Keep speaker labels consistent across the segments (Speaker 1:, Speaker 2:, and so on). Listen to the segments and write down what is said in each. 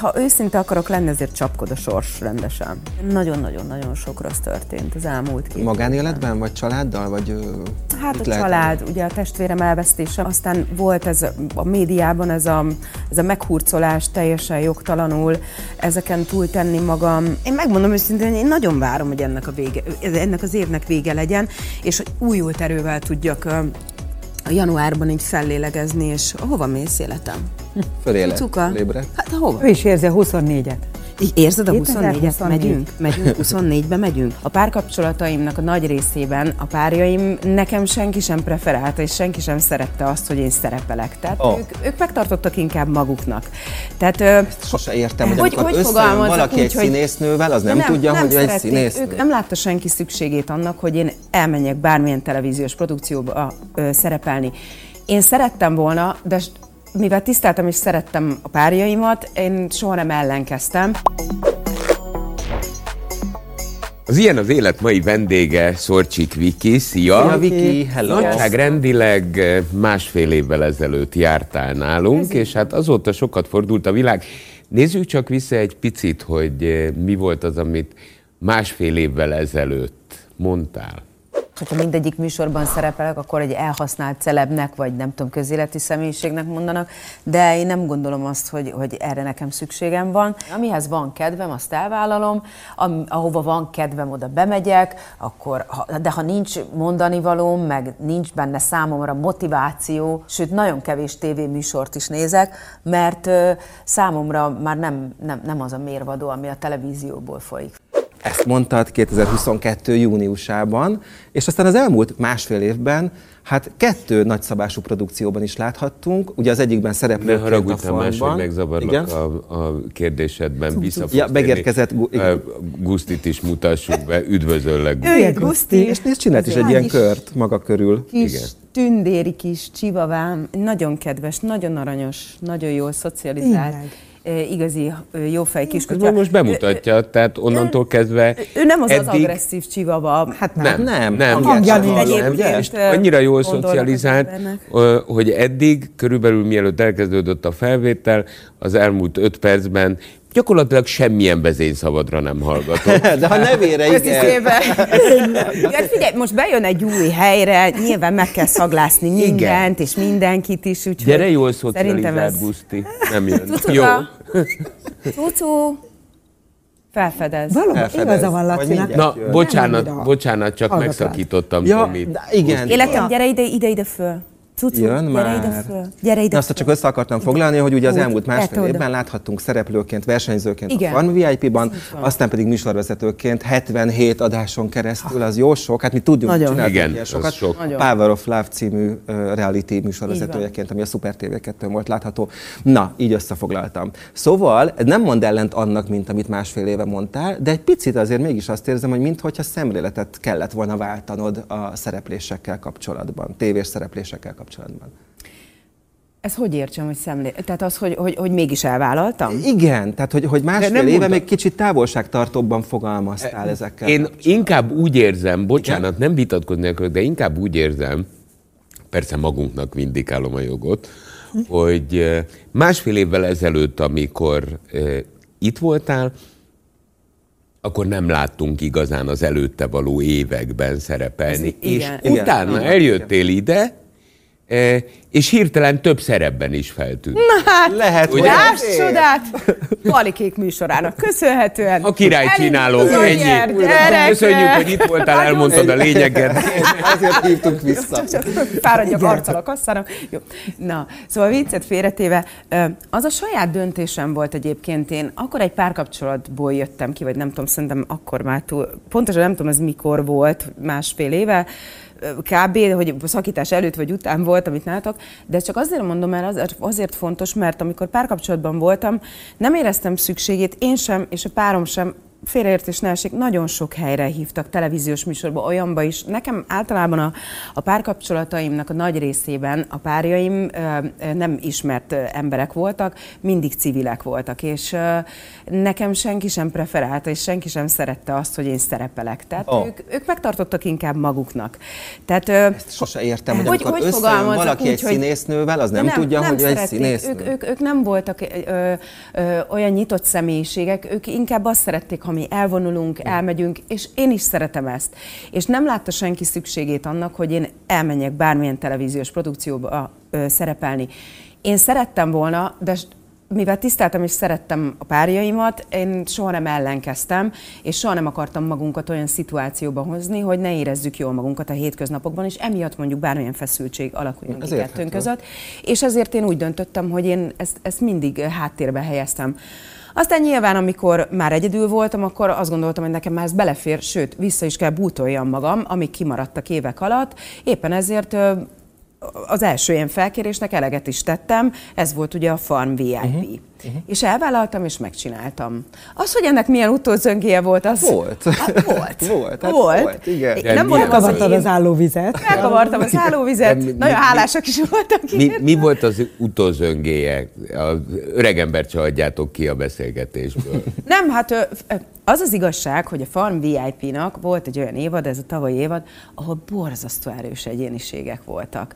Speaker 1: Ha őszinte akarok lenni, ezért csapkod a sors rendesen. Nagyon-nagyon-nagyon sok rossz történt az elmúlt két
Speaker 2: Magánéletben, vagy családdal, vagy...
Speaker 1: Hát a
Speaker 2: lehet-
Speaker 1: család, ugye a testvérem elvesztése, aztán volt ez a médiában ez a, ez a meghurcolás teljesen jogtalanul, ezeken túltenni magam. Én megmondom őszintén, én nagyon várom, hogy ennek, a vége, ennek az évnek vége legyen, és hogy újult erővel tudjak a januárban így fellélegezni, és hova mész életem?
Speaker 2: Föléle,
Speaker 1: Cuka?
Speaker 2: lébre.
Speaker 1: Hát hova?
Speaker 3: Ő is érzi a 24-et.
Speaker 1: Érzed a
Speaker 3: 2024?
Speaker 1: 24-et? Megyünk? Megyünk, 24-be megyünk. A párkapcsolataimnak a nagy részében a párjaim nekem senki sem preferálta, és senki sem szerette azt, hogy én szerepelek. Tehát oh. ők, ők megtartottak inkább maguknak. Tehát ö,
Speaker 2: Sose értem, hogy,
Speaker 1: Hogy-
Speaker 2: amikor
Speaker 1: hogy
Speaker 2: összejön valaki
Speaker 1: úgy,
Speaker 2: egy
Speaker 1: hogy-
Speaker 2: színésznővel, az
Speaker 1: de
Speaker 2: nem, tudja, hogy ő egy
Speaker 1: szerették.
Speaker 2: színésznő.
Speaker 1: Ők nem látta senki szükségét annak, hogy én elmenjek bármilyen televíziós produkcióba ö, szerepelni. Én szerettem volna, de mivel tiszteltem és szerettem a párjaimat, én soha nem ellenkeztem.
Speaker 4: Az ilyen az élet mai vendége, Szorcsik Viki. Szia!
Speaker 2: Szia, Viki, hello!
Speaker 4: Nagyságrendileg eh, másfél évvel ezelőtt jártál nálunk, és hát azóta sokat fordult a világ. Nézzük csak vissza egy picit, hogy eh, mi volt az, amit másfél évvel ezelőtt mondtál.
Speaker 5: Hogyha mindegyik műsorban szerepelek, akkor egy elhasznált celebnek, vagy nem tudom, közéleti személyiségnek mondanak, de én nem gondolom azt, hogy, hogy erre nekem szükségem van. Amihez van kedvem, azt elvállalom, am, ahova van kedvem, oda bemegyek, akkor, de ha nincs mondani valóm, meg nincs benne számomra motiváció, sőt, nagyon kevés tévéműsort is nézek, mert számomra már nem, nem, nem az a mérvadó, ami a televízióból folyik.
Speaker 2: Ezt mondtad 2022. júniusában, és aztán az elmúlt másfél évben hát kettő nagyszabású produkcióban is láthattunk. Ugye az egyikben
Speaker 4: Ne
Speaker 2: szereplőként
Speaker 4: haragudj,
Speaker 2: a
Speaker 4: Tamás, hogy
Speaker 2: Farmban.
Speaker 4: megzavarlak
Speaker 2: Igen?
Speaker 4: a, a kérdésedben. Vissza
Speaker 2: Ja, megérkezett Gu- igen.
Speaker 4: Gusztit is mutassuk be. Üdvözöllek. Guszti.
Speaker 1: Jöjjék, Guszti!
Speaker 2: És nézd, csinált is egy ilyen kört maga körül.
Speaker 1: kis
Speaker 4: Igen.
Speaker 1: tündéri kis csivavám, nagyon kedves, nagyon aranyos, nagyon jól szocializált, e, igazi jófej kiskutya.
Speaker 4: most bemutatja, tehát onnantól kezdve
Speaker 1: Ő nem az az
Speaker 4: eddig-
Speaker 1: agresszív csivava.
Speaker 3: Hát nem.
Speaker 4: Nem,
Speaker 2: Nem,
Speaker 4: nem,
Speaker 2: a
Speaker 4: nem, nem,
Speaker 1: ö,
Speaker 4: annyira jól
Speaker 1: az
Speaker 4: szocializált, hogy eddig, körülbelül mielőtt elkezdődött a felvétel, az elmúlt öt percben gyakorlatilag semmilyen vezényszavadra nem hallgatott.
Speaker 2: De ha nevére igen.
Speaker 1: szépen. Hát figyelj, most bejön egy új helyre, nyilván meg kell szaglászni mindent, és mindenkit is, úgyhogy
Speaker 4: Gyere jól szocializált,
Speaker 1: ez...
Speaker 4: Guszti. Nem jön. Jó.
Speaker 1: Cucuka. Cucu. Felfedez.
Speaker 3: Valóban
Speaker 2: Elfedez.
Speaker 3: igaza van Lacinak.
Speaker 4: Na,
Speaker 2: jön.
Speaker 4: bocsánat, bocsánat, csak
Speaker 3: hallgat rád.
Speaker 4: megszakítottam
Speaker 2: Ja,
Speaker 4: Tomit.
Speaker 2: igen.
Speaker 1: Életem, gyere ide, ide, ide föl. Cucu,
Speaker 2: Jön
Speaker 1: gyere
Speaker 2: már.
Speaker 1: ide föl. Gyere ide
Speaker 2: Na, azt
Speaker 1: föl.
Speaker 2: csak össze akartam foglalni, hogy ugye az
Speaker 1: Úgy,
Speaker 2: elmúlt másfél
Speaker 1: oda.
Speaker 2: évben láthattunk szereplőként, versenyzőként
Speaker 1: Igen.
Speaker 2: a Farm VIP-ban, aztán pedig műsorvezetőként 77 adáson keresztül, az jó sok, hát mi tudjuk,
Speaker 1: Nagyon.
Speaker 2: csináltunk
Speaker 4: Igen,
Speaker 2: ilyen
Speaker 4: az
Speaker 2: sokat.
Speaker 4: sok.
Speaker 1: Nagyon.
Speaker 2: Power of Love című uh, reality műsorvezetőjeként, ami a Super tv 2 volt látható. Na, így összefoglaltam. Szóval ez nem mond ellent annak, mint amit másfél éve mondtál, de egy picit azért mégis azt érzem, hogy minthogyha szemléletet kellett volna váltanod a szereplésekkel kapcsolatban, tévés szereplésekkel kapcsolatban.
Speaker 1: Ez hogy értsem, hogy szemlé... Tehát az, hogy, hogy, hogy mégis elvállaltam?
Speaker 2: Igen, tehát hogy, hogy másfél
Speaker 4: nem
Speaker 2: éve még kicsit távolságtartóbban fogalmaztál ezekkel.
Speaker 4: Én inkább úgy érzem, bocsánat, nem vitatkozni akarok, de inkább úgy érzem, persze magunknak vindikálom a jogot, hogy másfél évvel ezelőtt, amikor itt voltál, akkor nem láttunk igazán az előtte való években szerepelni.
Speaker 1: Ez-
Speaker 4: és
Speaker 1: igen.
Speaker 2: Igen.
Speaker 4: utána
Speaker 2: Igen.
Speaker 4: eljöttél ide, eh, és hirtelen több szerepben is feltűnt.
Speaker 1: Hát,
Speaker 2: Lehet, ezért.
Speaker 1: csodát! Palikék műsorának köszönhetően.
Speaker 4: A királycsinálók,
Speaker 1: Elindul a
Speaker 4: ennyi. Köszönjük, hogy itt voltál, elmondtad a lényeget.
Speaker 2: Ezért hívtunk vissza.
Speaker 1: Fáradjak arccal a kasszának. Jó. Na, szóval viccet félretéve, az a saját döntésem volt egyébként. Én akkor egy párkapcsolatból jöttem ki, vagy nem tudom, szerintem akkor már túl, pontosan nem tudom, ez mikor volt, másfél éve, kb., hogy szakítás előtt vagy után volt, amit nálatok, de csak azért mondom el, azért, azért fontos, mert amikor párkapcsolatban voltam, nem éreztem szükségét, én sem, és a párom sem félreértés ne esik, nagyon sok helyre hívtak televíziós műsorba, olyanba is. Nekem általában a, a párkapcsolataimnak a nagy részében a párjaim ö, nem ismert emberek voltak, mindig civilek voltak, és ö, nekem senki sem preferálta, és senki sem szerette azt, hogy én szerepelek. Tehát oh. ők, ők megtartottak inkább maguknak.
Speaker 2: Tehát, ö, Ezt sose értem, hogy, hogy amikor hogy valaki úgy, egy hogy színésznővel, az nem, nem tudja, nem hogy egy színésznő.
Speaker 1: Ők, ők, ők nem voltak ö, ö, olyan nyitott személyiségek, ők inkább azt szerették, ha mi elvonulunk, elmegyünk, és én is szeretem ezt. És nem látta senki szükségét annak, hogy én elmenjek bármilyen televíziós produkcióba ö, szerepelni. Én szerettem volna, de mivel tiszteltem és szerettem a párjaimat, én soha nem ellenkeztem, és soha nem akartam magunkat olyan szituációba hozni, hogy ne érezzük jól magunkat a hétköznapokban, és emiatt mondjuk bármilyen feszültség alakuljon ki kettőnk között. És ezért én úgy döntöttem, hogy én ezt, ezt mindig háttérbe helyeztem. Aztán nyilván, amikor már egyedül voltam, akkor azt gondoltam, hogy nekem már ez belefér, sőt, vissza is kell bútoljam magam, amik kimaradtak évek alatt. Éppen ezért az első ilyen felkérésnek eleget is tettem, ez volt ugye a Farm VIP. Uh-huh. Uh-huh. És elvállaltam, és megcsináltam. Az, hogy ennek milyen utózöngéje volt, az...
Speaker 2: Volt.
Speaker 1: Hát volt.
Speaker 2: volt. Hát volt. volt. Igen.
Speaker 3: Nem volt Megkavartad az állóvizet.
Speaker 1: Megkavartam az állóvizet. Mi, Nagyon mi, hálásak is voltak.
Speaker 4: Mi, mi volt az utózöngéje? Az öregember családjátok ki a beszélgetésből.
Speaker 1: Nem, hát az az igazság, hogy a Farm VIP-nak volt egy olyan évad, ez a tavalyi évad, ahol borzasztó erős egyéniségek voltak.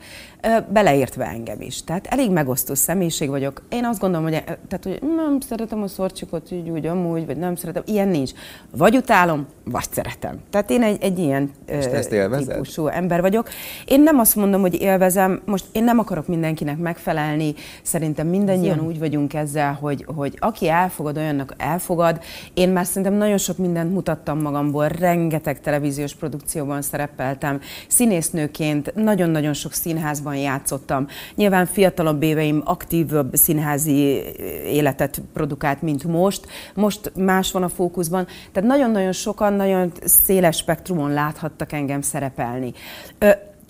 Speaker 1: Beleértve engem is. Tehát elég megosztó személyiség vagyok. Én azt gondolom, hogy, tehát, hogy nem szeretem a szorcsikot így úgy amúgy, vagy nem szeretem. Ilyen nincs. Vagy utálom, vagy szeretem. Tehát én egy, egy ilyen
Speaker 2: ezt
Speaker 1: típusú ember vagyok. Én nem azt mondom, hogy élvezem, most én nem akarok mindenkinek megfelelni, szerintem mindannyian úgy vagyunk ezzel, hogy, hogy aki elfogad, olyannak elfogad. Én már szerintem nagyon sok mindent mutattam magamból, rengeteg televíziós produkcióban szerepeltem, színésznőként nagyon-nagyon sok színházban játszottam. Nyilván fiatalabb éveim aktívabb színházi életet produkált, mint most. Most más van a fókuszban. Tehát nagyon-nagyon sokan, nagyon széles spektrumon láthattak engem szerepelni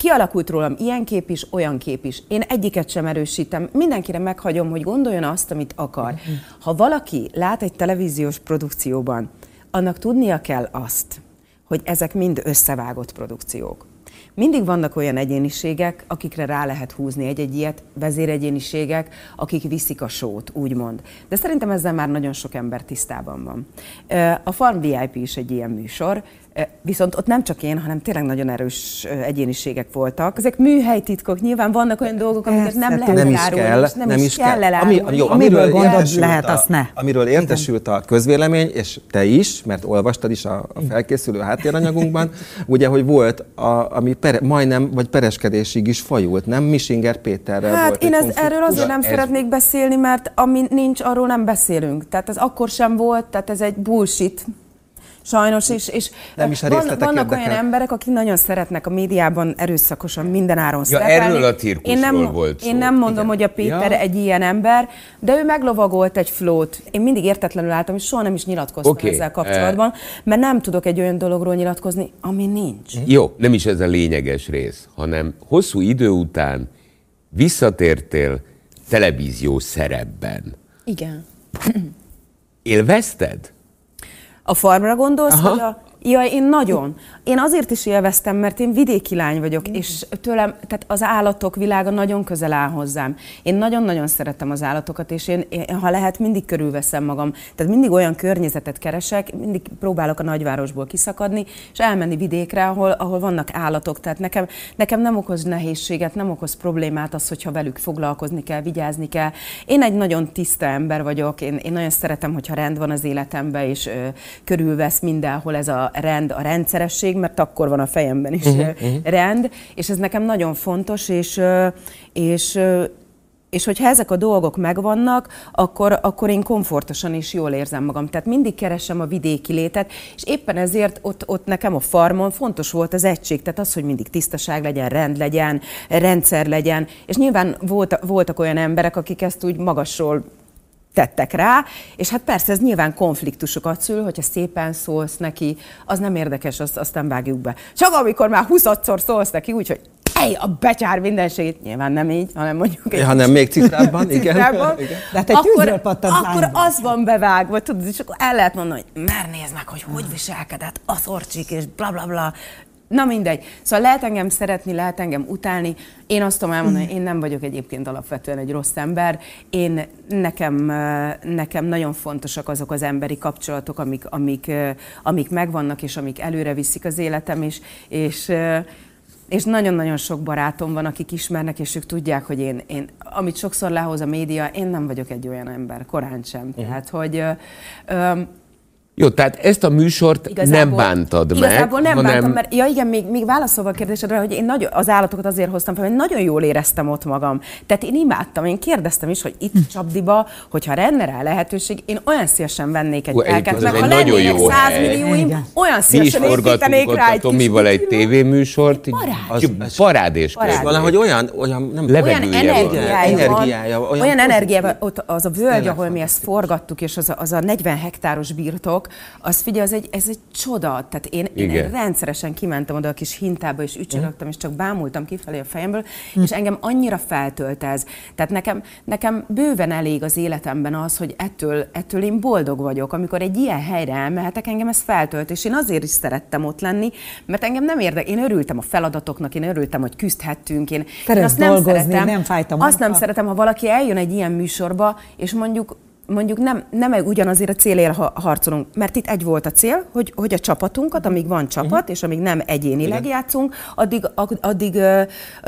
Speaker 1: kialakult rólam ilyen kép is, olyan kép is. Én egyiket sem erősítem. Mindenkire meghagyom, hogy gondoljon azt, amit akar. Ha valaki lát egy televíziós produkcióban, annak tudnia kell azt, hogy ezek mind összevágott produkciók. Mindig vannak olyan egyéniségek, akikre rá lehet húzni egy-egy ilyet, vezéregyéniségek, akik viszik a sót, úgymond. De szerintem ezzel már nagyon sok ember tisztában van. A Farm VIP is egy ilyen műsor, Viszont ott nem csak én, hanem tényleg nagyon erős egyéniségek voltak. Ezek műhelytitkok, nyilván vannak olyan dolgok, amiket nem lehet
Speaker 2: nem is kell, nem, nem is kell, kell Ami, jó, amiről gondod lehet, azt ne. Amiről értesült a közvélemény, és te is, mert olvastad is a, a felkészülő háttéranyagunkban, ugye, hogy volt, a, ami pere, majdnem, vagy pereskedésig is fajult, nem? Misinger Péterrel
Speaker 1: Hát
Speaker 2: volt
Speaker 1: én ez, erről azért nem ez... szeretnék beszélni, mert ami nincs, arról nem beszélünk. Tehát ez akkor sem volt, tehát ez egy bullshit Sajnos, és, és
Speaker 2: nem is a
Speaker 1: van, vannak érdekel. olyan emberek, akik nagyon szeretnek a médiában erőszakosan mindenáron
Speaker 4: ja, szerepelni. erről a cirkuszról
Speaker 1: én nem,
Speaker 4: volt szó.
Speaker 1: Én nem mondom, Igen. hogy a Péter ja. egy ilyen ember, de ő meglovagolt egy flót. Én mindig értetlenül álltam, és soha nem is nyilatkoztam okay. ezzel kapcsolatban, mert nem tudok egy olyan dologról nyilatkozni, ami nincs.
Speaker 4: Jó, nem is ez a lényeges rész, hanem hosszú idő után visszatértél televíziós szerepben.
Speaker 1: Igen.
Speaker 4: Élvezted?
Speaker 1: A farmra gondolsz, Aha. vagy a... Ja, én nagyon. Én azért is élveztem, mert én vidéki lány vagyok, mm. és tőlem, tehát az állatok világa nagyon közel áll hozzám. Én nagyon-nagyon szeretem az állatokat, és én, én, ha lehet, mindig körülveszem magam. Tehát mindig olyan környezetet keresek, mindig próbálok a nagyvárosból kiszakadni, és elmenni vidékre, ahol, ahol vannak állatok. Tehát nekem, nekem nem okoz nehézséget, nem okoz problémát az, hogyha velük foglalkozni kell, vigyázni kell. Én egy nagyon tiszta ember vagyok, én, én nagyon szeretem, hogyha rend van az életemben, és ö, körülvesz mindenhol ez a rend, a rendszeresség, mert akkor van a fejemben is uh-huh, uh-huh. rend, és ez nekem nagyon fontos, és, és és hogyha ezek a dolgok megvannak, akkor, akkor én komfortosan is jól érzem magam. Tehát mindig keresem a vidéki létet, és éppen ezért ott, ott nekem a farmon fontos volt az egység, tehát az, hogy mindig tisztaság legyen, rend legyen, rendszer legyen, és nyilván volt, voltak olyan emberek, akik ezt úgy magasról tettek rá, és hát persze ez nyilván konfliktusokat szül, hogyha szépen szólsz neki, az nem érdekes, azt, azt nem vágjuk be. Csak amikor már 20 szólsz neki úgy, hogy ej, a becsár mindenségét. Nyilván nem így, hanem mondjuk
Speaker 2: egy... Ja, hanem még citrábban, igen. citrábban.
Speaker 3: igen. De hát egy akkor,
Speaker 1: akkor az van bevágva, tudod, és akkor el lehet mondani, hogy mer nézd meg, hogy hogy viselkedett a szorcsik, és bla bla bla. Na mindegy. Szóval lehet engem szeretni, lehet engem utálni. Én azt tudom elmondani, hogy én nem vagyok egyébként alapvetően egy rossz ember. Én nekem, nekem nagyon fontosak azok az emberi kapcsolatok, amik, amik, amik megvannak, és amik előre viszik az életem, és, és és nagyon-nagyon sok barátom van, akik ismernek, és ők tudják, hogy én, én amit sokszor lehoz a média, én nem vagyok egy olyan ember, korán sem. Uh-huh. Tehát, hogy ö, ö,
Speaker 4: jó, tehát ezt a műsort igazából, nem bántad
Speaker 1: meg. Igazából nem hanem... bántam, mert ja igen, még, még válaszolva a kérdésedre, hogy én nagyon, az állatokat azért hoztam fel, hogy nagyon jól éreztem ott magam. Tehát én imádtam, én kérdeztem is, hogy itt Csapdiba, hogyha lenne rá lehetőség, én olyan szívesen vennék egy telket,
Speaker 4: meg ha lennének
Speaker 1: százmillióim, olyan szívesen építenék rá
Speaker 4: egy Tomival egy tévéműsort,
Speaker 1: parád.
Speaker 4: parád és
Speaker 2: Valahogy olyan, olyan,
Speaker 1: nem olyan energiája, energiája, olyan, olyan energiája, ott az a völgy, ahol mi ezt forgattuk, és az a, az a 40 hektáros birtok, dolgok, az figyelj, az egy, ez egy csoda. Tehát én, én rendszeresen kimentem oda a kis hintába, és ücsörögtem, és csak bámultam kifelé a fejemből, hm. és engem annyira feltölt ez. Tehát nekem, nekem bőven elég az életemben az, hogy ettől, ettől én boldog vagyok. Amikor egy ilyen helyre elmehetek, engem ez feltölt, és én azért is szerettem ott lenni, mert engem nem érdekel. Én örültem a feladatoknak, én örültem, hogy küzdhettünk. Én,
Speaker 3: én azt nem szeretem, nem fájtam.
Speaker 1: Azt nem szeretem, ha valaki eljön egy ilyen műsorba, és mondjuk mondjuk nem, nem ugyanazért a célért harcolunk, mert itt egy volt a cél, hogy, hogy a csapatunkat, amíg van csapat, uh-huh. és amíg nem egyénileg Igen. játszunk, addig, addig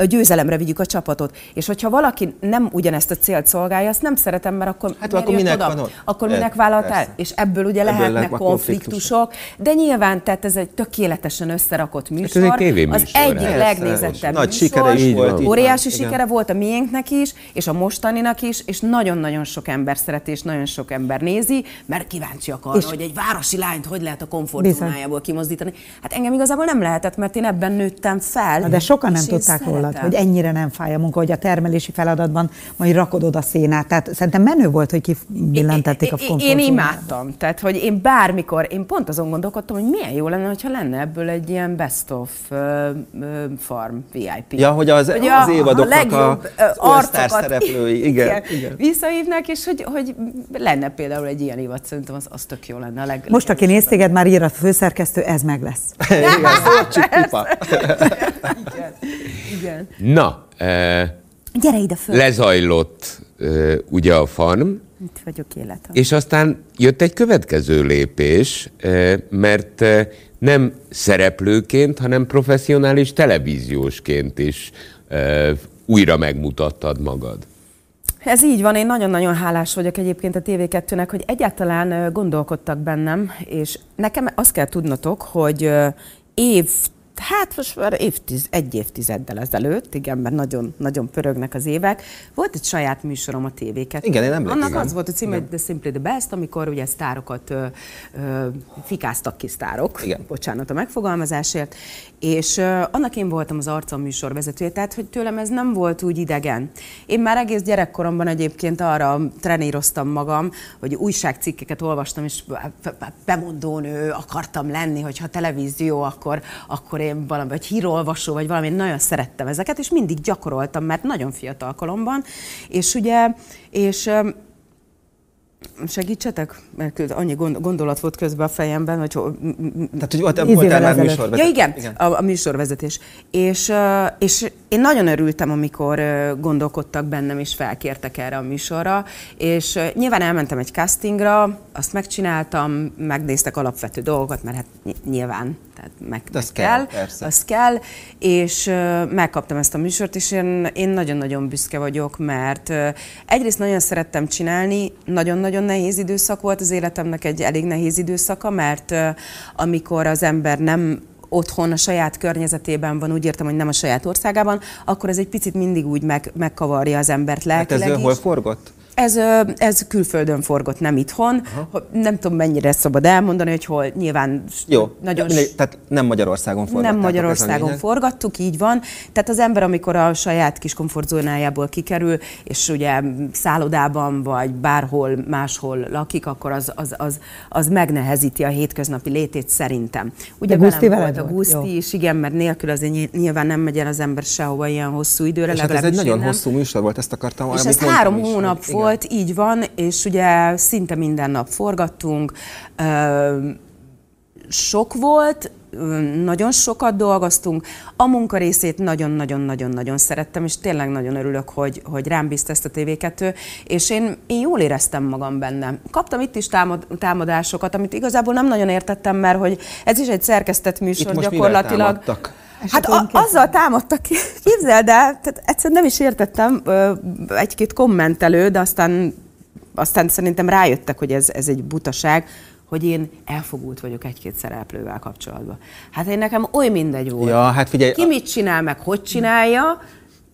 Speaker 1: győzelemre vigyük a csapatot. És hogyha valaki nem ugyanezt a célt szolgálja, azt nem szeretem, mert akkor,
Speaker 2: hát, akkor minek oda?
Speaker 1: van ott? Akkor minek vállaltál? És ebből ugye ebből lehetnek konfliktusok, de nyilván, tehát ez egy tökéletesen összerakott műsor.
Speaker 4: Ez egy
Speaker 1: az egyik legnézettebb
Speaker 2: Nagy sikere is volt.
Speaker 1: Óriási sikere volt a miénknek is, és a mostaninak is, és nagyon-nagyon sok ember szeret, és nagyon sok ember nézi, mert kíváncsiak arra, és hogy egy városi lányt hogy lehet a komfortzónájából kimozdítani. Hát engem igazából nem lehetett, mert én ebben nőttem fel.
Speaker 3: Na de sokan nem tudták rólad, hogy ennyire nem fáj a munka, hogy a termelési feladatban majd rakod oda szénát. Tehát szerintem menő volt, hogy kibillentették a komfortzónájából.
Speaker 1: Én imádtam. Tehát, hogy én bármikor, én pont azon gondolkodtam, hogy milyen jó lenne, ha lenne ebből egy ilyen best of uh, farm VIP.
Speaker 2: Ja, hogy az, hogy az évadoknak a, a, a szereplői. Igen, igen. igen.
Speaker 1: Visszahívnak, és hogy, hogy lenne például egy ilyen évad, szerintem az, az tök jó lenne. A leg,
Speaker 3: Most, aki néz téged, már ír a főszerkesztő, ez meg lesz.
Speaker 2: igen, szóval
Speaker 1: igen, igen.
Speaker 4: Na, e,
Speaker 1: Gyere ide föl.
Speaker 4: Lezajlott e, ugye a farm.
Speaker 1: Itt vagyok életem.
Speaker 4: És aztán jött egy következő lépés, e, mert e, nem szereplőként, hanem professzionális televíziósként is e, újra megmutattad magad.
Speaker 1: Ez így van, én nagyon-nagyon hálás vagyok egyébként a TV2-nek, hogy egyáltalán gondolkodtak bennem, és nekem azt kell tudnotok, hogy év Hát most már évtiz, egy évtizeddel ezelőtt, igen, mert nagyon, nagyon pörögnek az évek, volt egy saját műsorom a tévéket.
Speaker 2: Igen, én nem
Speaker 1: Annak igen. az volt a cím, hogy The Simply the Best, amikor ugye sztárokat ö, ö, fikáztak ki sztárok, igen. bocsánat a megfogalmazásért, és ö, annak én voltam az arcom műsorvezetője, tehát hogy tőlem ez nem volt úgy idegen. Én már egész gyerekkoromban egyébként arra treníroztam magam, hogy újságcikkeket olvastam, és bemondónő akartam lenni, hogyha televízió, akkor, akkor én valami, vagy hírolvasó, vagy valami, nagyon szerettem ezeket, és mindig gyakoroltam, mert nagyon fiatal koromban, és ugye, és Segítsetek? Mert annyi gondolat volt közben a fejemben, hogy...
Speaker 2: Tehát, hogy volt, voltál már
Speaker 1: műsorvezetés. Ja, igen, igen. A, a műsorvezetés. És, és én nagyon örültem, amikor gondolkodtak bennem, és felkértek erre a műsorra, és nyilván elmentem egy castingra, azt megcsináltam, megnéztek alapvető dolgokat, mert hát nyilván tehát meg,
Speaker 2: meg kell, kell
Speaker 1: az kell, és megkaptam ezt a műsort, és én, én nagyon-nagyon büszke vagyok, mert egyrészt nagyon szerettem csinálni, nagyon-nagyon nehéz időszak volt az életemnek egy elég nehéz időszaka, mert amikor az ember nem otthon, a saját környezetében van, úgy értem, hogy nem a saját országában, akkor ez egy picit mindig úgy meg, megkavarja az embert lelkileg
Speaker 2: hát ez is. hol forgott?
Speaker 1: Ez, ez külföldön forgott, nem itthon. Aha. Nem tudom, mennyire szabad elmondani, hogy hol nyilván
Speaker 2: Jó, nagyon... Ja, tehát nem Magyarországon forgattuk.
Speaker 1: Nem Magyarországon forgattuk, így van. Tehát az ember, amikor a saját kis komfortzónájából kikerül, és ugye szállodában vagy bárhol máshol lakik, akkor az, az, az, az megnehezíti a hétköznapi létét szerintem.
Speaker 3: Ugye De Guszti volt
Speaker 1: a Guszti is, igen, mert nélkül azért nyilván nem megy el az ember sehova ilyen hosszú időre.
Speaker 2: És hát ez egy nagyon nem. hosszú műsor volt, ezt akartam.
Speaker 1: És ez három hónap is, volt, így van, és ugye szinte minden nap forgattunk. Sok volt, nagyon sokat dolgoztunk. A munka részét nagyon-nagyon-nagyon-nagyon szerettem, és tényleg nagyon örülök, hogy, hogy rám bízt ezt a TV2, és én, én jól éreztem magam benne. Kaptam itt is támad, támadásokat, amit igazából nem nagyon értettem, mert hogy ez is egy szerkesztett műsor
Speaker 2: itt most
Speaker 1: gyakorlatilag. Hát a, azzal támadtak ki, képzeld el, tehát egyszerűen nem is értettem egy-két kommentelő, de aztán, aztán szerintem rájöttek, hogy ez, ez egy butaság, hogy én elfogult vagyok egy-két szereplővel kapcsolatban. Hát én nekem oly mindegy volt.
Speaker 2: Ja, hát figyelj,
Speaker 1: Ki mit csinál, meg hogy csinálja,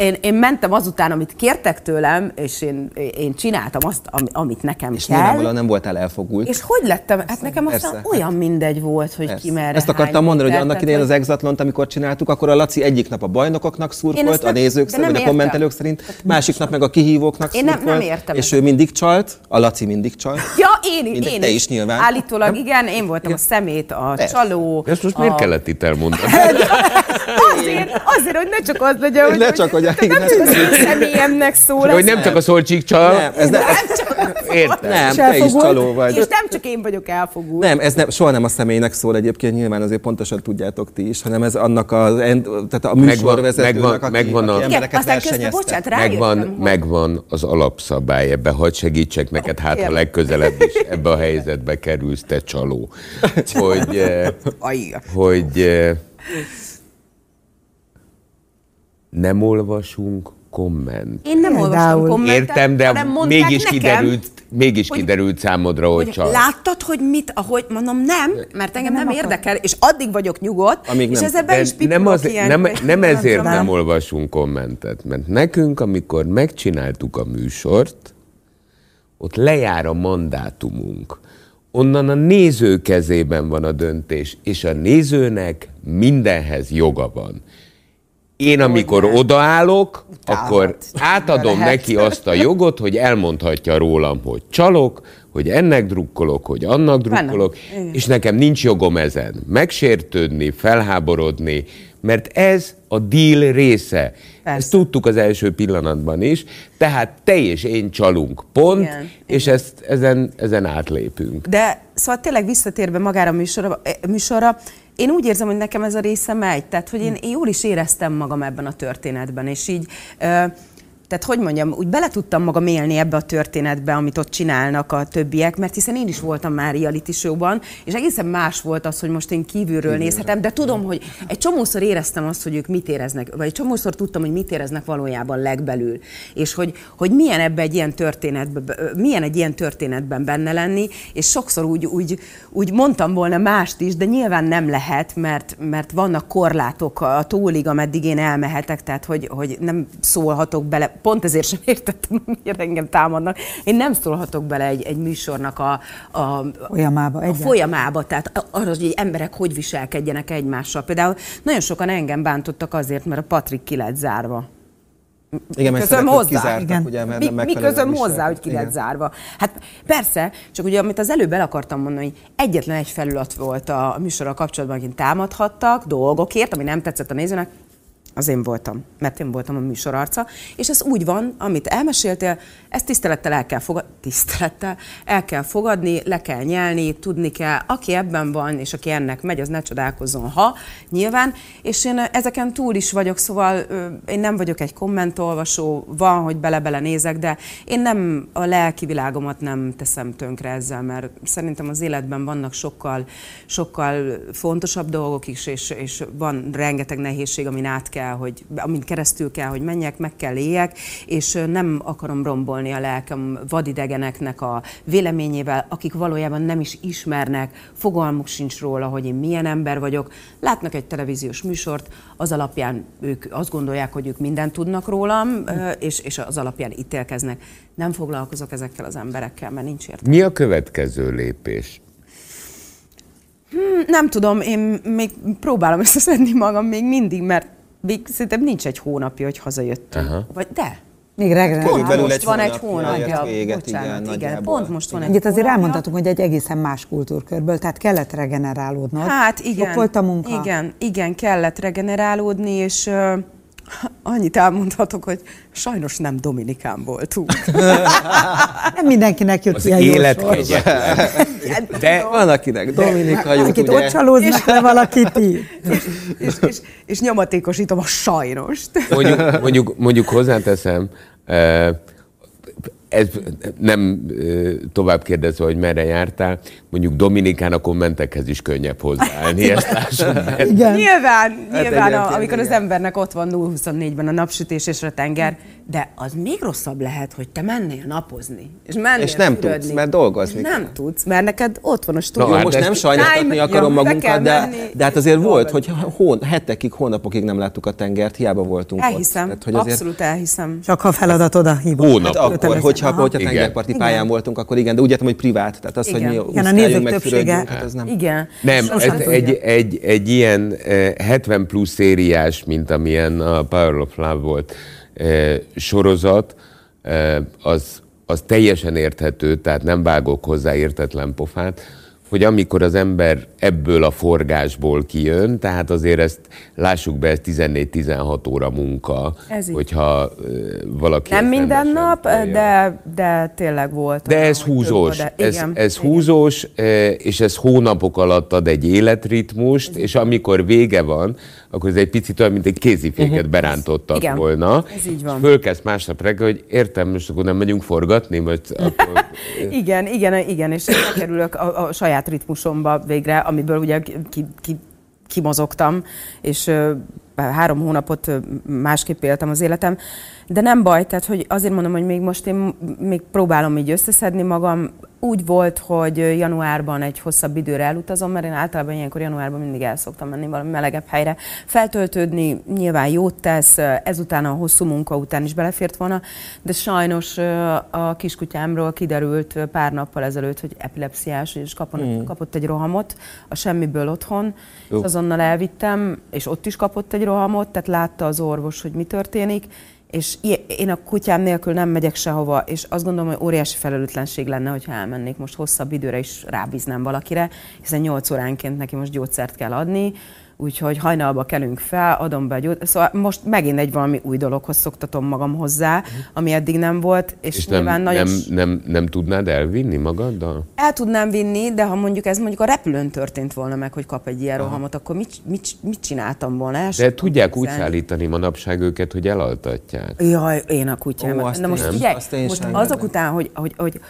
Speaker 1: én, én mentem azután, amit kértek tőlem, és én, én csináltam azt, amit nekem
Speaker 2: és
Speaker 1: kell.
Speaker 2: És nyilvánvalóan nem voltál elfogult.
Speaker 1: És hogy lettem? Hát nekem Persze, aztán olyan hát, mindegy volt, hogy Persze. ki merre
Speaker 2: Ezt akartam mondani, hogy annak idején az Exatlont, amikor csináltuk, akkor a Laci egyik nap a bajnokoknak szurkolt, a nézők szerint, vagy a kommentelők szerint, másik nap meg a kihívóknak
Speaker 1: én nem, nem értem
Speaker 2: És ő mindig csalt, a Laci mindig csalt.
Speaker 1: Ja, én, mindig, én
Speaker 2: te is nyilván.
Speaker 1: Állítólag igen, én voltam a szemét, a csaló.
Speaker 4: Ezt most miért kellett itt elmondani?
Speaker 1: azért, azért, hogy ne csak az legyen, hogy...
Speaker 2: Ne csak, hogy
Speaker 1: személyemnek szól.
Speaker 4: Hogy nem csak a szolcsik csal. Nem, ez nem,
Speaker 1: nem csak
Speaker 2: Értem. Nem, te is csaló vagy.
Speaker 1: És nem csak én vagyok elfogult.
Speaker 2: Nem, ez nem, soha nem a személynek szól egyébként, nyilván azért pontosan tudjátok ti is, hanem ez annak a, tehát a műsorvezetőnek, megvan, aki, megvan a, aki embereket versenyeztet.
Speaker 4: Megvan, megvan az alapszabály, ebbe hadd segítsek neked, hát ha legközelebb is ebbe a helyzetbe kerülsz, te csaló. Hogy, eh, hogy eh, nem olvasunk komment.
Speaker 1: Én nem olvastam kommentet,
Speaker 4: Értem, de mégis nekem, kiderült, mégis hogy, kiderült számodra, hogy, hogy csak.
Speaker 1: Láttad, hogy mit, ahogy mondom, nem, mert engem nem, nem érdekel, és addig vagyok nyugodt, Amíg és nem. ezzel be is
Speaker 4: nem, az, ilyen, nem, nem ezért nem. nem olvasunk kommentet, mert nekünk, amikor megcsináltuk a műsort, ott lejár a mandátumunk. Onnan a néző kezében van a döntés, és a nézőnek mindenhez joga van. Én, amikor hogy odaállok, Utálat. akkor átadom neki azt a jogot, hogy elmondhatja rólam, hogy csalok, hogy ennek drukkolok, hogy annak drukkolok, és nekem nincs jogom ezen megsértődni, felháborodni, mert ez a deal része. Persze. Ezt tudtuk az első pillanatban is, tehát te és én csalunk, pont, Igen. és ezt, ezen, ezen átlépünk.
Speaker 1: De szóval tényleg visszatérve magára a műsorra, műsorra én úgy érzem, hogy nekem ez a része megy, tehát hogy én, én jól is éreztem magam ebben a történetben, és így tehát hogy mondjam, úgy bele tudtam magam élni ebbe a történetbe, amit ott csinálnak a többiek, mert hiszen én is voltam már reality showban, és egészen más volt az, hogy most én kívülről nézhetem, de tudom, hogy egy csomószor éreztem azt, hogy ők mit éreznek, vagy egy csomószor tudtam, hogy mit éreznek valójában legbelül, és hogy, hogy milyen ebbe egy ilyen történetben, milyen egy ilyen történetben benne lenni, és sokszor úgy, úgy, úgy mondtam volna mást is, de nyilván nem lehet, mert, mert vannak korlátok a tólig, ameddig én elmehetek, tehát hogy, hogy nem szólhatok bele pont ezért sem értettem, miért engem támadnak. Én nem szólhatok bele egy, egy műsornak a, a,
Speaker 3: folyamába,
Speaker 1: a folyamába, tehát arra, hogy emberek hogy viselkedjenek egymással. Például nagyon sokan engem bántottak azért, mert a Patrik ki lett zárva.
Speaker 2: Igen, mert közöm hozzá. Kizártak, Igen. Ugye, mert
Speaker 1: mi, mi közöm hozzá, hogy ki lett zárva? Hát persze, csak ugye amit az előbb el akartam mondani, hogy egyetlen egy felület volt a műsorral kapcsolatban, akik támadhattak dolgokért, ami nem tetszett a nézőnek, az én voltam, mert én voltam a műsor arca, és ez úgy van, amit elmeséltél, ezt tisztelettel el kell fogadni, tisztelettel el kell fogadni, le kell nyelni, tudni kell, aki ebben van, és aki ennek megy, az ne csodálkozzon, ha, nyilván, és én ezeken túl is vagyok, szóval én nem vagyok egy kommentolvasó, van, hogy bele-bele nézek, de én nem a lelki világomat nem teszem tönkre ezzel, mert szerintem az életben vannak sokkal, sokkal fontosabb dolgok is, és, és van rengeteg nehézség, amin át kell kell, hogy amin keresztül kell, hogy menjek, meg kell éljek, és nem akarom rombolni a lelkem vadidegeneknek a véleményével, akik valójában nem is ismernek, fogalmuk sincs róla, hogy én milyen ember vagyok. Látnak egy televíziós műsort, az alapján ők azt gondolják, hogy ők mindent tudnak rólam, és, és az alapján ítélkeznek. Nem foglalkozok ezekkel az emberekkel, mert nincs értelme.
Speaker 4: Mi a következő lépés?
Speaker 1: Hmm, nem tudom, én még próbálom összeszedni magam még mindig, mert még szerintem nincs egy hónapja, hogy hazajöttünk. Aha. Vagy de?
Speaker 3: Még reggel.
Speaker 1: Pont most egy van egy hónapja. Véget, Bocsánat, igen, igen, pont most van egy
Speaker 3: Egyet azért elmondhatunk, hogy egy egészen más kultúrkörből, tehát kellett regenerálódnod.
Speaker 1: Hát igen.
Speaker 3: Sok volt a munka.
Speaker 1: Igen, igen, kellett regenerálódni, és uh, Annyit elmondhatok, hogy sajnos nem Dominikán voltunk.
Speaker 3: nem mindenkinek jött
Speaker 4: az ilyen élet De
Speaker 2: van akinek Dominika jut,
Speaker 3: Akit ott csalóznak le valakit.
Speaker 1: És, és, és, és nyomatékosítom a sajnost.
Speaker 4: Mondjuk, mondjuk, mondjuk hozzáteszem, ez nem tovább kérdezve, hogy merre jártál, mondjuk Dominikán a kommentekhez is könnyebb hozzáállni, ezt lássuk.
Speaker 1: Igen. Nyilván, hát nyilván a, amikor igen. az embernek ott van 0-24-ben a napsütés és a tenger, de az még rosszabb lehet, hogy te mennél napozni.
Speaker 2: És, mennél és nem fürödni. tudsz, mert dolgozni
Speaker 1: Nem kell. tudsz, mert neked ott van a stúdió.
Speaker 2: No, hát most nem sajnáltatni akarom jó, magunkat, de, de hát azért volt, hogy hón, hetekig, hónapokig nem láttuk a tengert, hiába voltunk
Speaker 1: elhiszem,
Speaker 2: ott.
Speaker 1: Hogy azért... abszolút elhiszem.
Speaker 3: Csak ha feladatod a hívó.
Speaker 2: Hónap. Hát akkor, hogyha, hogyha tengerparti pályán voltunk, akkor igen, de úgy értem, hogy privát. Tehát az, hogy mi igen, a nézők többsége.
Speaker 1: Hát ez nem. Igen.
Speaker 4: Nem, ez egy, egy, egy ilyen 70 eh, plusz szériás, mint amilyen a Power of Love volt, sorozat, az, az teljesen érthető, tehát nem vágok hozzá értetlen pofát, hogy amikor az ember ebből a forgásból kijön, tehát azért ezt lássuk be, ez 14-16 óra munka, ez hogyha valaki...
Speaker 1: Nem minden nap, de, de tényleg volt.
Speaker 4: De ez húzós, de, ez, igen, ez igen. húzós, és ez hónapok alatt ad egy életritmust, ez és amikor vége van, akkor ez egy picit olyan, mint egy kéziféket uh-huh. berántottak igen, volna.
Speaker 1: Ez így van.
Speaker 4: Fölkezd másnap reggel, hogy értem, most akkor nem megyünk forgatni, vagy akkor...
Speaker 1: igen, igen, igen, és kerülök a, a saját ritmusomba végre, amiből ugye ki, ki, kimozogtam, és három hónapot másképp éltem az életem, de nem baj, tehát hogy azért mondom, hogy még most én még próbálom így összeszedni magam. Úgy volt, hogy januárban egy hosszabb időre elutazom, mert én általában ilyenkor januárban mindig el szoktam menni valami melegebb helyre. Feltöltődni nyilván jót tesz, ezután a hosszú munka után is belefért volna, de sajnos a kiskutyámról kiderült pár nappal ezelőtt, hogy epilepsziás, és kapott, mm. kapott egy rohamot a semmiből otthon, és azonnal elvittem, és ott is kapott egy rohamot, tehát látta az orvos, hogy mi történik, és én a kutyám nélkül nem megyek sehova, és azt gondolom, hogy óriási felelőtlenség lenne, hogyha elmennék. Most hosszabb időre is rábíznám valakire, hiszen 8 óránként neki most gyógyszert kell adni, úgyhogy hajnalba kelünk fel, adom be gyógy... Szóval most megint egy valami új dologhoz szoktatom magam hozzá, ami eddig nem volt, és, és nyilván
Speaker 4: nem,
Speaker 1: nagyon...
Speaker 4: Nem, nem, nem tudnád elvinni magaddal?
Speaker 1: El tudnám vinni, de ha mondjuk ez mondjuk a repülőn történt volna meg, hogy kap egy ilyen Aha. rohamot, akkor mit, mit, mit csináltam volna? El
Speaker 4: de tudják úgy szállítani manapság őket, hogy elaltatják.
Speaker 1: Jaj, én a kutyám. Ó, Na most figyelj, most azok után, hogy, hogy, hogy,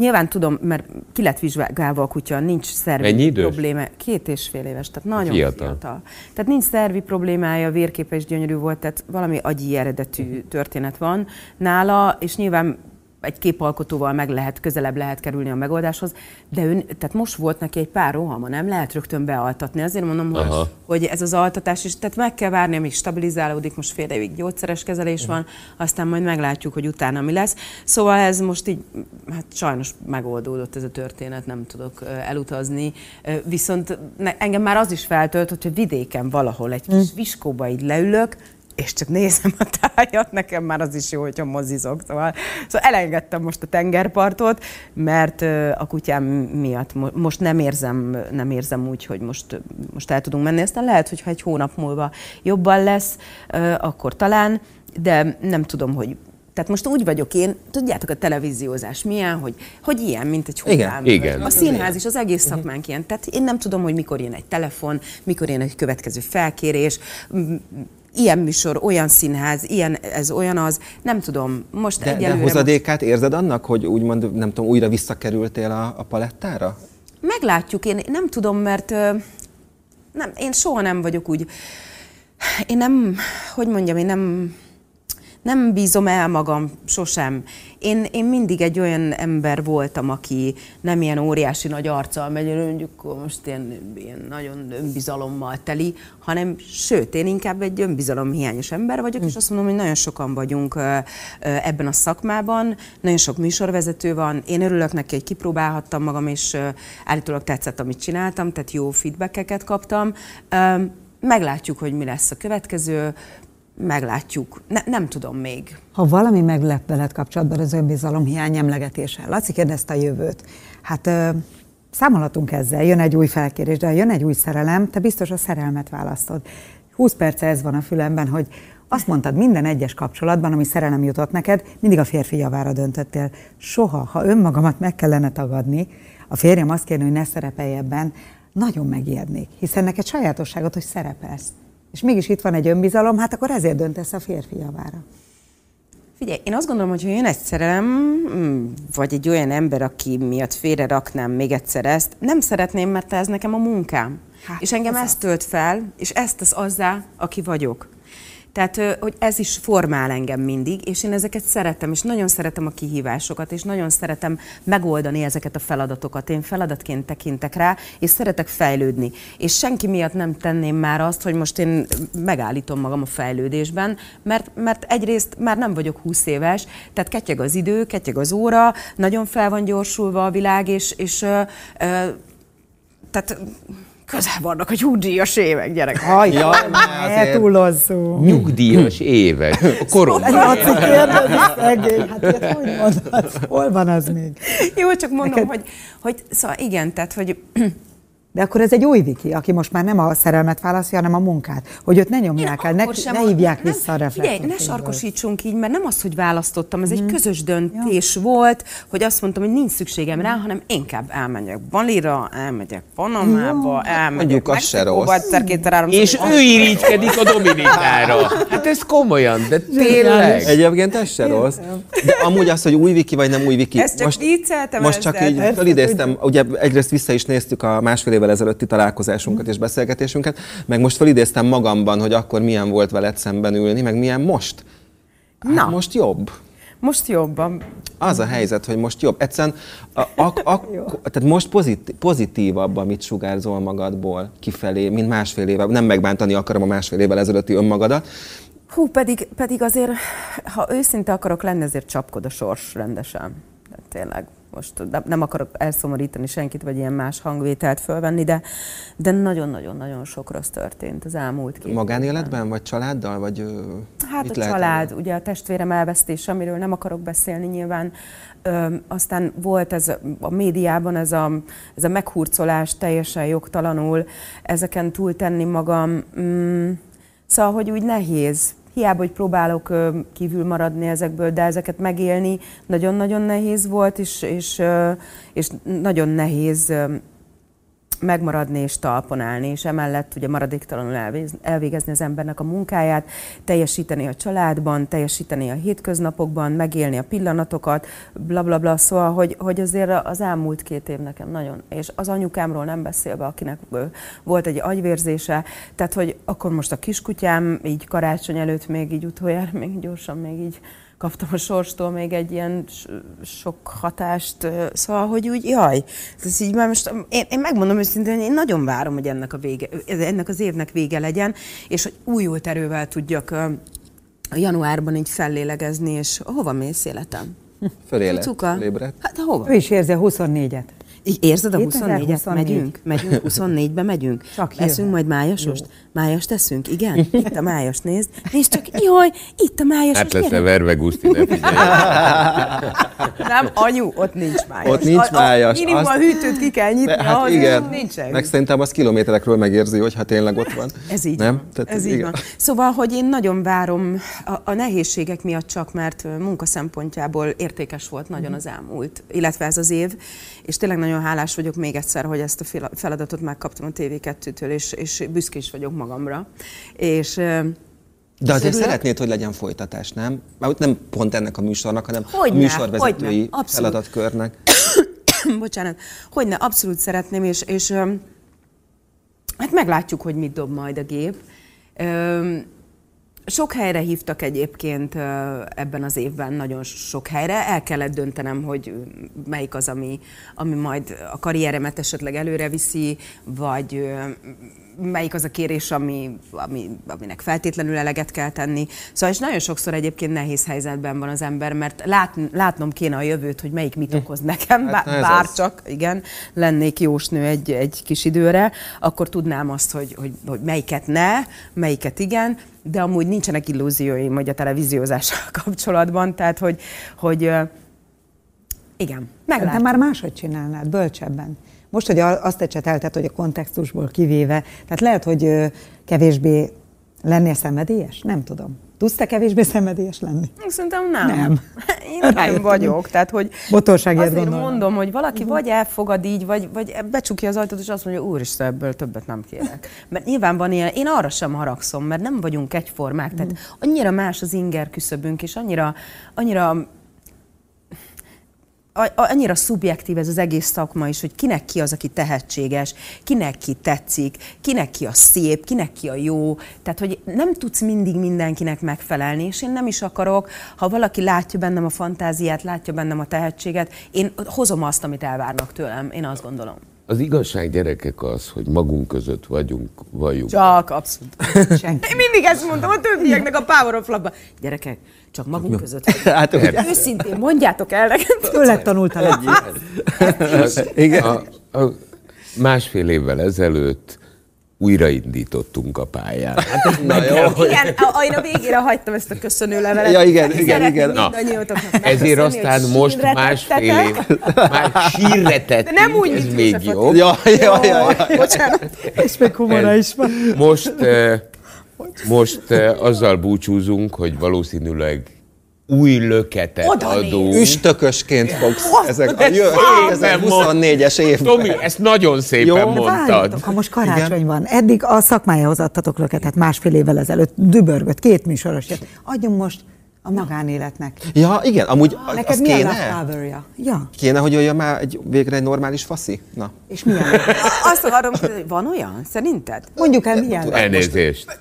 Speaker 1: Nyilván tudom, mert ki lett vizsgálva a kutya, nincs szervi
Speaker 4: Mennyi idős?
Speaker 1: probléma. Két és fél éves, tehát nagyon fiatal. fiatal. Tehát nincs szervi problémája, vérképe is gyönyörű volt, tehát valami agyi eredetű történet van nála, és nyilván egy képalkotóval meg lehet, közelebb lehet kerülni a megoldáshoz, de ön, tehát most volt neki egy pár rohama, nem lehet rögtön bealtatni. Azért mondom, hogy, hogy ez az altatás is, tehát meg kell várni, amíg stabilizálódik, most fél évig gyógyszeres kezelés uh-huh. van, aztán majd meglátjuk, hogy utána mi lesz. Szóval ez most így, hát sajnos megoldódott ez a történet, nem tudok elutazni. Viszont engem már az is feltölt, hogyha vidéken valahol egy kis uh-huh. viskóba így leülök, és csak nézem a tájat, nekem már az is jó, hogyha mozizok. Szóval, szóval elengedtem most a tengerpartot, mert a kutyám miatt most nem érzem, nem érzem úgy, hogy most, most el tudunk menni. Aztán lehet, hogy ha egy hónap múlva jobban lesz, akkor talán, de nem tudom, hogy tehát most úgy vagyok én, tudjátok a televíziózás milyen, hogy, hogy ilyen, mint egy
Speaker 4: hullám. Igen, igen.
Speaker 1: A színház is, az egész szakmánk ilyen. Tehát én nem tudom, hogy mikor jön egy telefon, mikor jön egy következő felkérés, ilyen műsor, olyan színház, ilyen ez, olyan az, nem tudom. Most
Speaker 2: de,
Speaker 1: egyelőre...
Speaker 2: De hozadékát érzed annak, hogy úgymond, nem tudom, újra visszakerültél a, a palettára?
Speaker 1: Meglátjuk, én nem tudom, mert nem, én soha nem vagyok úgy én nem, hogy mondjam, én nem nem bízom el magam sosem. Én, én mindig egy olyan ember voltam, aki nem ilyen óriási nagy arccal megy, mondjuk most ilyen, ilyen nagyon önbizalommal teli, hanem sőt, én inkább egy önbizalomhiányos ember vagyok, és azt mondom, hogy nagyon sokan vagyunk ebben a szakmában, nagyon sok műsorvezető van, én örülök neki, hogy kipróbálhattam magam, és állítólag tetszett, amit csináltam, tehát jó feedbackeket kaptam. Meglátjuk, hogy mi lesz a következő meglátjuk. Ne, nem tudom még.
Speaker 3: Ha valami meglep veled kapcsolatban az önbizalom hiány emlegetése. Laci kérdezte a jövőt. Hát ö, számolhatunk ezzel, jön egy új felkérés, de ha jön egy új szerelem, te biztos a szerelmet választod. 20 perce ez van a fülemben, hogy azt mondtad, minden egyes kapcsolatban, ami szerelem jutott neked, mindig a férfi javára döntöttél. Soha, ha önmagamat meg kellene tagadni, a férjem azt kérni, hogy ne szerepelj ebben, nagyon megijednék, hiszen neked sajátosságot, hogy szerepelsz és mégis itt van egy önbizalom, hát akkor ezért döntesz a férfi javára.
Speaker 1: Figyelj, én azt gondolom, hogy ha jön egy szerelem, vagy egy olyan ember, aki miatt félre raknám még egyszer ezt, nem szeretném, mert ez nekem a munkám. Hát, és engem ez tölt fel, és ezt tesz azzá, aki vagyok. Tehát, hogy ez is formál engem mindig, és én ezeket szeretem, és nagyon szeretem a kihívásokat, és nagyon szeretem megoldani ezeket a feladatokat. Én feladatként tekintek rá, és szeretek fejlődni. És senki miatt nem tenném már azt, hogy most én megállítom magam a fejlődésben, mert, mert egyrészt már nem vagyok 20 éves, tehát ketyeg az idő, ketyeg az óra, nagyon fel van gyorsulva a világ, és, és ö, ö, tehát közel vannak a nyugdíjas évek, gyerek.
Speaker 3: Haj, ja, ne túlozzunk.
Speaker 4: Nyugdíjas évek. A koronban.
Speaker 3: Laci kérdezi, szegény. Hát ilyet hogy mondhatsz? Hol van az még?
Speaker 1: Jó, csak mondom, Neked... hogy, hogy szóval igen, tehát, hogy
Speaker 3: de akkor ez egy új Viki, aki most már nem a szerelmet választja, hanem a munkát. Hogy őt ne nyomják el, ne, ne hívják
Speaker 1: nem,
Speaker 3: vissza a reflektor.
Speaker 1: Figyelj, ne sarkosítsunk így, mert nem az, hogy választottam, ez mm. egy mhm. közös döntés ja. volt, hogy azt mondtam, hogy nincs szükségem rá, hanem inkább elmegyek Balira, elmegyek Panamába, ja. elmegyek Mexikóba, egyszer két
Speaker 4: És ő irigykedik a Dominikára. Hát ez komolyan, de tényleg.
Speaker 2: Egyébként ez se rossz. De amúgy az, hogy új Viki vagy nem új Viki.
Speaker 1: Ezt csak most,
Speaker 2: Most csak így felidéztem, ugye egyrészt vissza is néztük a másfél évvel ezelőtti találkozásunkat és beszélgetésünket, meg most felidéztem magamban, hogy akkor milyen volt veled szemben ülni, meg milyen most. Hát Na. most jobb.
Speaker 1: Most jobban.
Speaker 2: Az a helyzet, hogy most jobb. Egyszerűen a, a, a, tehát most pozitív, pozitívabb, amit sugárzol magadból kifelé, mint másfél éve. Nem megbántani akarom a másfél évvel ezelőtti önmagadat.
Speaker 1: Hú, pedig, pedig azért, ha őszinte akarok lenni, azért csapkod a sors rendesen. De tényleg most nem akarok elszomorítani senkit, vagy ilyen más hangvételt fölvenni, de, de nagyon-nagyon-nagyon sok rossz történt az elmúlt két
Speaker 2: Magánéletben, vagy családdal, vagy
Speaker 1: Hát a család, ugye a testvérem elvesztése, amiről nem akarok beszélni nyilván. Ö, aztán volt ez a médiában ez a, ez a meghurcolás teljesen jogtalanul, ezeken túltenni magam. Mm, szóval, hogy úgy nehéz hiába, hogy próbálok kívül maradni ezekből, de ezeket megélni nagyon-nagyon nehéz volt, és, és, és nagyon nehéz megmaradni és talpon állni, és emellett ugye maradéktalanul elvégezni az embernek a munkáját, teljesíteni a családban, teljesíteni a hétköznapokban, megélni a pillanatokat, bla bla bla, szóval, hogy, hogy azért az elmúlt két év nekem nagyon, és az anyukámról nem beszélve, akinek volt egy agyvérzése, tehát, hogy akkor most a kiskutyám így karácsony előtt még így utoljára, még gyorsan még így kaptam a sorstól még egy ilyen sok hatást, szóval, hogy úgy, jaj, ez így már most, én, én megmondom őszintén, hogy én nagyon várom, hogy ennek, a vége, ennek az évnek vége legyen, és hogy újult erővel tudjak a januárban így fellélegezni, és hova mész életem?
Speaker 2: Fölé Fölébredt.
Speaker 1: Hát hova?
Speaker 3: Ő is érzi a 24-et.
Speaker 1: Érzed a 24-et? 24. Megyünk? Megyünk, 24-be megyünk? Csak Eszünk majd májasost? Jó. Májast teszünk? Igen? Itt a májas, nézd. Nézd csak, jaj, itt a májas.
Speaker 4: Hát lesz a verve Guszti, ne
Speaker 1: Nem, anyu, ott nincs májas.
Speaker 2: Ott nincs májas. A,
Speaker 1: minimum azt... a hűtőt ki kell nyitni,
Speaker 2: hát ahhoz igen. nincsen. Meg szerintem az kilométerekről megérzi, hogy hát tényleg ott van.
Speaker 1: Ez így Nem? van. Tehát ez így van. Szóval, hogy én nagyon várom a, a nehézségek miatt csak, mert munka szempontjából értékes volt nagyon az elmúlt, illetve ez az év, és tényleg nagyon hálás vagyok még egyszer, hogy ezt a feladatot megkaptam a TV2-től, és, és büszke is vagyok magamra. És
Speaker 2: de azért örülök. szeretnéd, hogy legyen folytatás, nem? Már nem pont ennek a műsornak, hanem hogyne, a műsorvezetői hogyne, feladatkörnek.
Speaker 1: Bocsánat. Hogyne, abszolút szeretném, és, és hát meglátjuk, hogy mit dob majd a gép. Sok helyre hívtak egyébként ebben az évben, nagyon sok helyre. El kellett döntenem, hogy melyik az, ami, ami majd a karrieremet esetleg előre viszi, vagy melyik az a kérés, ami, ami, aminek feltétlenül eleget kell tenni. Szóval és nagyon sokszor egyébként nehéz helyzetben van az ember, mert lát, látnom kéne a jövőt, hogy melyik mit hm. okoz nekem, hát, bár csak, igen, lennék jósnő egy, egy kis időre, akkor tudnám azt, hogy, hogy, hogy melyiket ne, melyiket igen, de amúgy nincsenek illúzióim, hogy a televíziózással kapcsolatban, tehát hogy, hogy igen,
Speaker 3: meglátom. De már máshogy csinálnád, bölcsebben. Most, hogy azt ecsetelted, hogy a kontextusból kivéve, tehát lehet, hogy kevésbé lennél szenvedélyes? Nem tudom. Tudsz te kevésbé szenvedélyes lenni?
Speaker 1: Szerintem nem.
Speaker 3: Nem.
Speaker 1: Én nem vagyok. Tehát, hogy
Speaker 3: azért
Speaker 1: gondolom. mondom, hogy valaki uh-huh. vagy elfogad így, vagy, vagy becsukja az ajtót, és azt mondja, úristen, ebből többet nem kérek. Mert nyilván van ilyen, én arra sem haragszom, mert nem vagyunk egyformák. Tehát uh-huh. annyira más az inger küszöbünk, és annyira, annyira annyira szubjektív ez az egész szakma is, hogy kinek ki az, aki tehetséges, kinek ki tetszik, kinek ki a szép, kinek ki a jó. Tehát, hogy nem tudsz mindig mindenkinek megfelelni, és én nem is akarok, ha valaki látja bennem a fantáziát, látja bennem a tehetséget, én hozom azt, amit elvárnak tőlem, én azt gondolom.
Speaker 4: Az igazság gyerekek az, hogy magunk között vagyunk, vagyunk.
Speaker 1: Csak, abszolút. Senki. Én mindig ezt mondtam a többieknek a Power of Love-ban. Gyerekek, csak magunk között vagyunk. Hát, ugye. Őszintén, mondjátok el nekem.
Speaker 3: Tőlek tanultál
Speaker 4: egy Igen. A, a másfél évvel ezelőtt újraindítottunk a pályán. Hát
Speaker 1: Na jó, hogy... Igen, én a végére hagytam ezt a köszönő levelet.
Speaker 2: Ja, igen, igen, igen.
Speaker 4: Na, ezért aztán most másfél év, már sírretett.
Speaker 1: nem úgy, ez
Speaker 4: még jobb.
Speaker 2: Ja, ja, ja, ja.
Speaker 3: Bocsánat. És még humora is van.
Speaker 4: Most, most azzal búcsúzunk, hogy valószínűleg új löketet Oda adunk.
Speaker 2: Üstökösként fogsz ezek a jö, 2024-es év.
Speaker 4: Tomi, ezt nagyon szépen Jó, mondtad. Várjatok,
Speaker 3: ha most karácsony Igen? van, eddig a szakmájához adtatok löketet másfél évvel ezelőtt, dübörgött, két műsoros jött. Adjunk most a magánéletnek.
Speaker 2: Ja, igen, amúgy
Speaker 3: Neked az
Speaker 2: kéne?
Speaker 3: a Ja.
Speaker 2: Kéne, hogy jöjjön már egy, végre egy normális faszi? Na.
Speaker 3: És milyen?
Speaker 1: Azt akarom, hogy van olyan? Szerinted?
Speaker 3: Mondjuk el, milyen?
Speaker 4: Elnézést.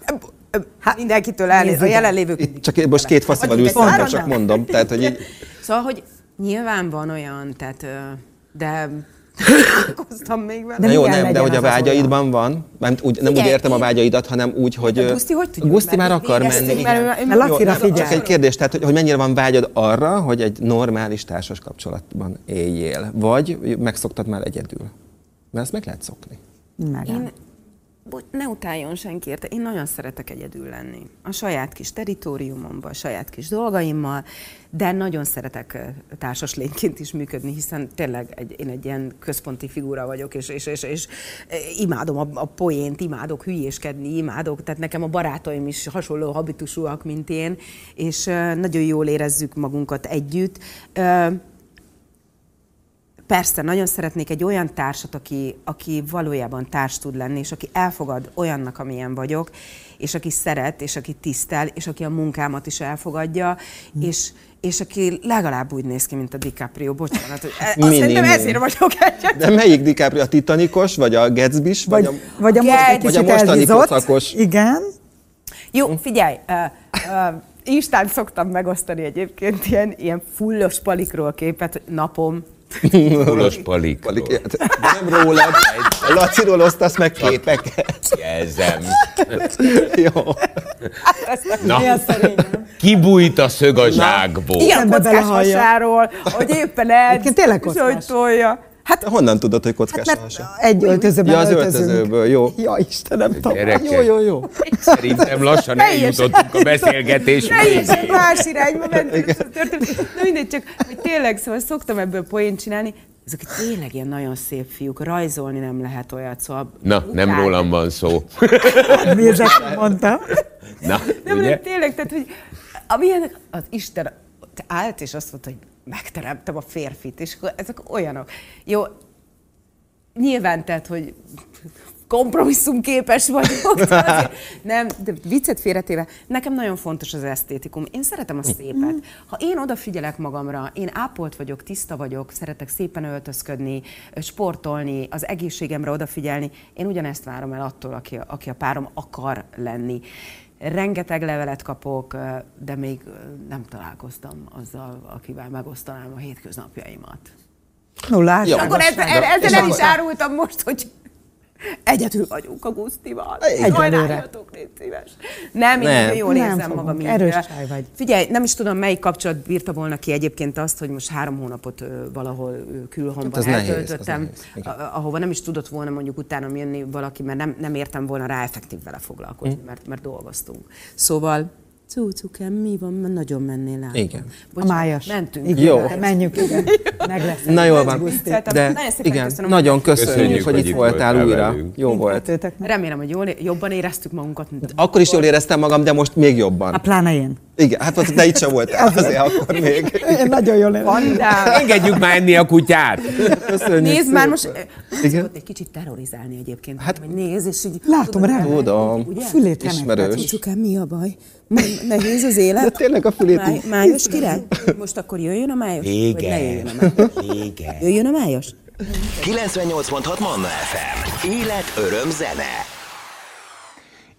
Speaker 1: Hát mindenkitől elnéz, a jelenlévők.
Speaker 2: Csak most két faszival ülsz, csak mondom. Tehát, hogy így...
Speaker 1: Szóval, hogy nyilván van olyan, tehát, de találkoztam még vele.
Speaker 2: De jó, nem, de hogy a vágyaidban van, nem, úgy, nem úgy értem a vágyaidat, hanem úgy, hogy... A
Speaker 1: Guszti hogy tudjuk?
Speaker 2: Guszti már akar menni.
Speaker 3: Mert, mert Lacira figyel.
Speaker 2: Csak egy kérdés, tehát, hogy, hogy mennyire van vágyad arra, hogy egy normális társas kapcsolatban éljél, vagy megszoktad már egyedül? Mert ezt meg lehet szokni.
Speaker 3: Meg. Én
Speaker 1: ne utáljon senki érte, én nagyon szeretek egyedül lenni. A saját kis teritoriumomban, a saját kis dolgaimmal, de nagyon szeretek társas lényként is működni, hiszen tényleg egy, én egy ilyen központi figura vagyok, és, és, és, és imádom a, a poént, imádok hülyéskedni, imádok, tehát nekem a barátaim is hasonló habitusúak, mint én, és nagyon jól érezzük magunkat együtt Persze, nagyon szeretnék egy olyan társat, aki, aki valójában társ tud lenni, és aki elfogad olyannak, amilyen vagyok, és aki szeret, és aki tisztel, és aki a munkámat is elfogadja, mm. és, és aki legalább úgy néz ki, mint a DiCaprio, bocsánat, hogy e, azt szerintem ezért vagyok egyet.
Speaker 2: De melyik DiCaprio? A Titanicos, vagy a gatsby vagy,
Speaker 3: vagy, a, vagy, a, most,
Speaker 2: vagy a mostani kocakos?
Speaker 3: Igen.
Speaker 1: Jó, figyelj, uh, uh, Instán szoktam megosztani egyébként ilyen, ilyen fullos palikról képet, napom,
Speaker 4: Fullos palik. palik.
Speaker 2: De nem rólad, a Laciról osztasz meg képeket.
Speaker 4: Jelzem.
Speaker 2: Jó.
Speaker 4: Na, kibújt a szög a zsákból.
Speaker 1: Igen, kockás hasáról, hogy éppen el, hogy tolja.
Speaker 2: Hát honnan tudod, hogy kockás hát?
Speaker 3: Egy öltözőben
Speaker 2: Ja, az öltözőből, jó.
Speaker 3: Ja, Istenem,
Speaker 2: tudom. Jó, jó, jó.
Speaker 4: Szerintem lassan eljutottunk a beszélgetés
Speaker 1: végére. más irányba mentünk. Na mindegy, csak hogy tényleg, szóval szoktam ebből poént csinálni, ezek tényleg ilyen nagyon szép fiúk, rajzolni nem lehet olyat, szóval...
Speaker 4: Na, után... nem rólam van szó.
Speaker 3: Miért mondta?
Speaker 4: Na,
Speaker 1: nem, ugye? Nem, tényleg, tehát, hogy amilyen az Isten állt, és azt mondta, hogy megteremtem a férfit, és ezek olyanok. Jó, nyilván tehát, hogy kompromisszum képes vagyok. Nem, de viccet félretéve, nekem nagyon fontos az esztétikum. Én szeretem a szépet. Ha én odafigyelek magamra, én ápolt vagyok, tiszta vagyok, szeretek szépen öltözködni, sportolni, az egészségemre odafigyelni, én ugyanezt várom el attól, aki, aki a párom akar lenni. Rengeteg levelet kapok, de még nem találkoztam azzal, akivel megosztanám a hétköznapjaimat.
Speaker 3: No,
Speaker 1: Jó, Akkor ezzel, ezzel el is árultam most, hogy Egyedül vagyunk a Gusztival. Egyelőre. légy szíves. Nem, én nem. jól nem érzem magam.
Speaker 3: Erős csaj vagy.
Speaker 1: Figyelj, nem is tudom, melyik kapcsolat bírta volna ki egyébként azt, hogy most három hónapot valahol külhomban hát eltöltöttem, nehéz, ahova nem is tudott volna mondjuk utána jönni valaki, mert nem, nem értem volna rá effektív vele foglalkozni, hm. mert, mert dolgoztunk. Szóval Cucukám, mi van? Mert nagyon mennél át.
Speaker 2: Igen.
Speaker 3: Bocsánat, a májas.
Speaker 1: Mentünk.
Speaker 3: Igen, Jó. Menjünk, igen. Meg lesz.
Speaker 2: Na jól van. De nagyon igen, köszönöm, nagyon köszönjük, köszönjük hogy, hogy itt voltál újra. Velünk. Jó volt.
Speaker 1: Remélem, hogy jól, jobban éreztük magunkat.
Speaker 2: Akkor is jól éreztem magam, de most még jobban.
Speaker 3: A pláne én.
Speaker 2: Igen, hát te itt sem voltál, azért akkor még.
Speaker 3: Én nagyon jól éreztem.
Speaker 4: Engedjük már enni a kutyát.
Speaker 1: Köszönjük Nézd már most, igen? egy kicsit terrorizálni egyébként. Hát, nézd, és így...
Speaker 3: Látom rá.
Speaker 2: Tudom.
Speaker 3: Fülét
Speaker 2: Ismerős.
Speaker 1: Csukám, mi a baj? Nehéz az élet.
Speaker 2: De tényleg a fülét Máj,
Speaker 1: Májos király? Most akkor jöjjön a májos?
Speaker 4: Vége.
Speaker 1: jöjjön a májos? Vége. Jöjjön a májos?
Speaker 6: 98.6 Manna FM. Élet, öröm, zene.